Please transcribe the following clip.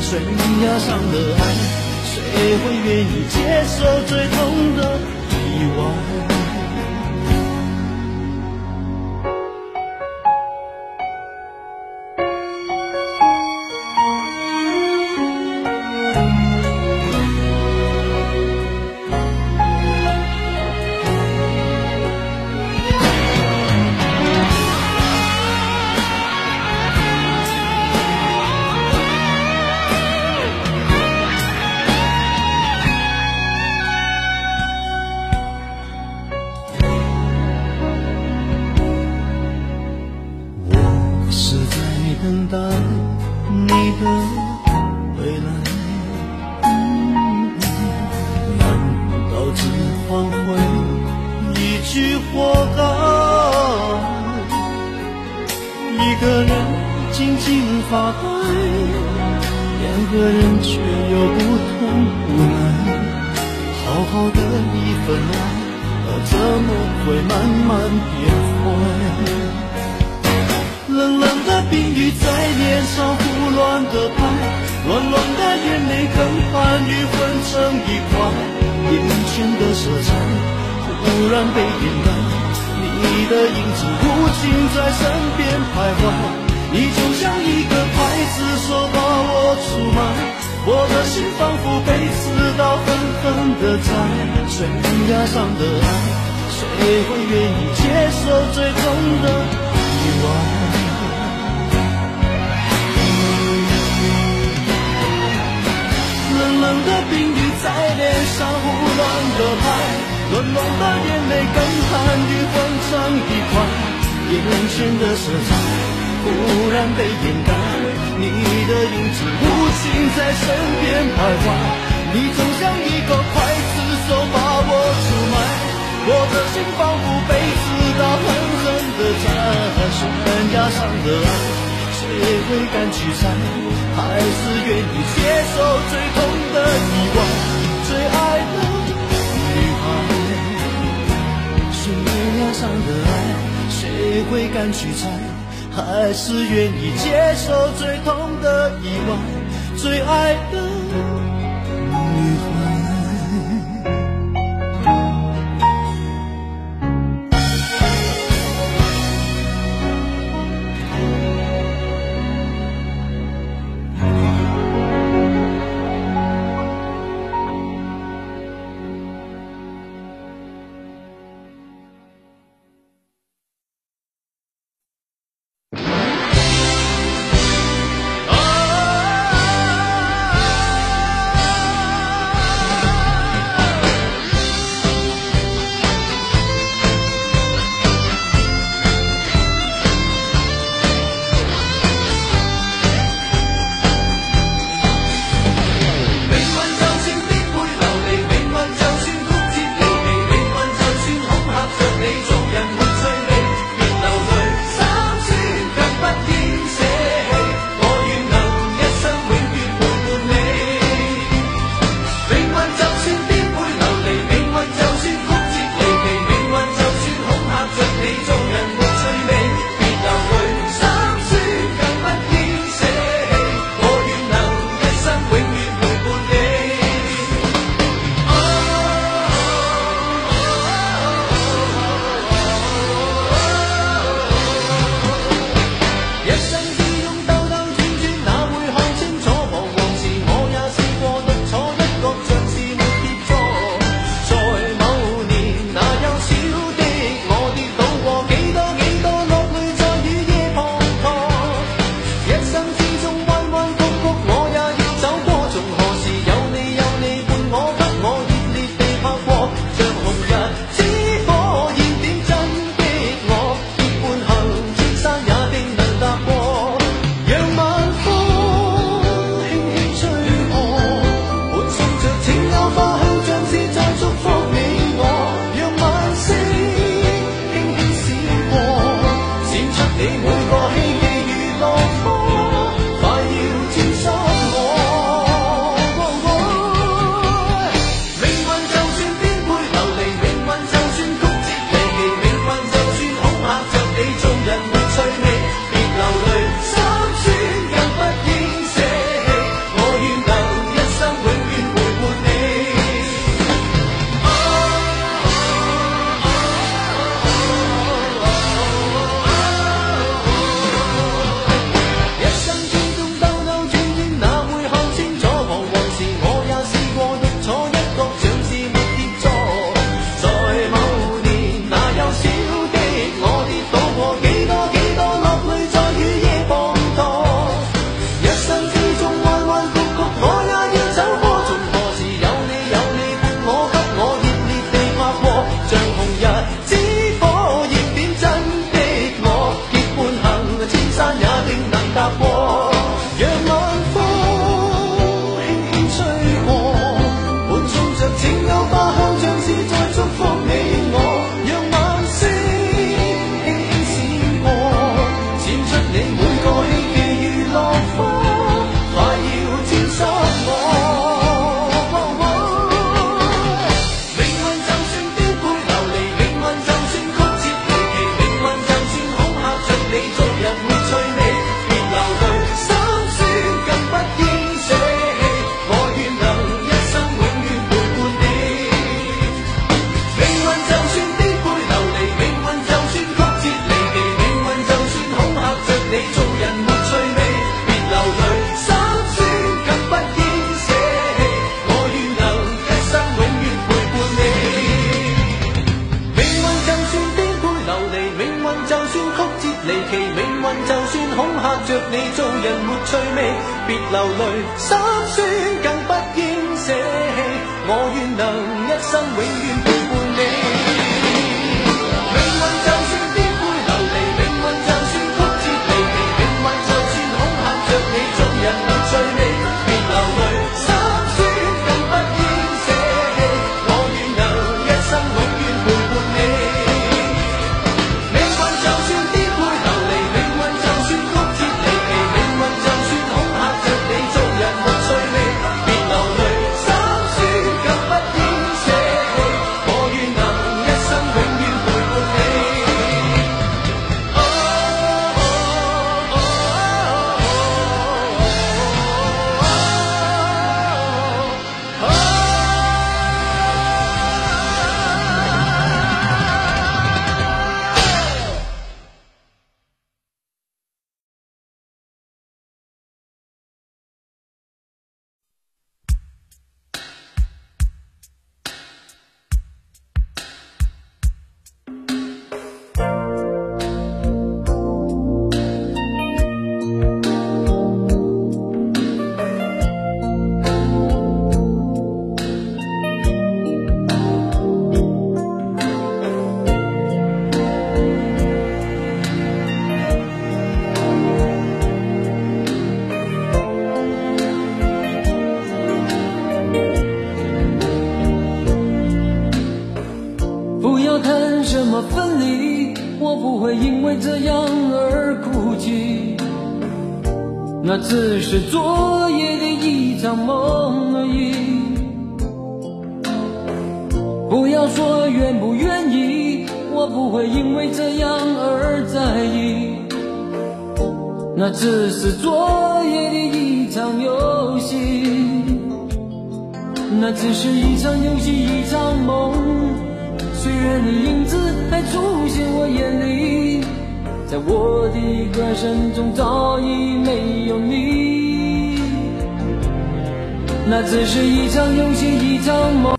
悬崖上的爱，谁会愿意接受最痛的意外？挽回一句活该一个人静静发呆两个人却又不同无奈好好的一份爱怎么会慢慢变坏冷冷的冰雨在脸上胡乱的拍暖暖的眼泪跟寒雨混成一块眼前的色彩忽然被掩盖你的影子无情在身边徘徊你就像一个刽子手把我出卖。我的心仿佛被刺刀狠狠的宰悬崖上的爱谁会愿意接受最痛的意外泪干汗与欢畅一块，眼前的色彩忽然被掩盖，你的影子无情在身边徘徊，你总像一个刽子手把我出卖，我的心仿佛被刺刀狠狠的扎，悬崖上的爱，谁会敢去猜？还是愿意接受最痛的痛？敢去猜还是愿意接受最痛的意外最爱的 da. 你做人没趣味，别流泪，心酸更不应舍弃。我愿能一生永远那只是昨夜的一场梦而已。不要说愿不愿意，我不会因为这样而在意。那只是昨夜的一场游戏，那只是一场游戏一场梦。虽然你影子还出现我眼里。在我的歌声中早已没有你，那只是一场游戏，一场梦。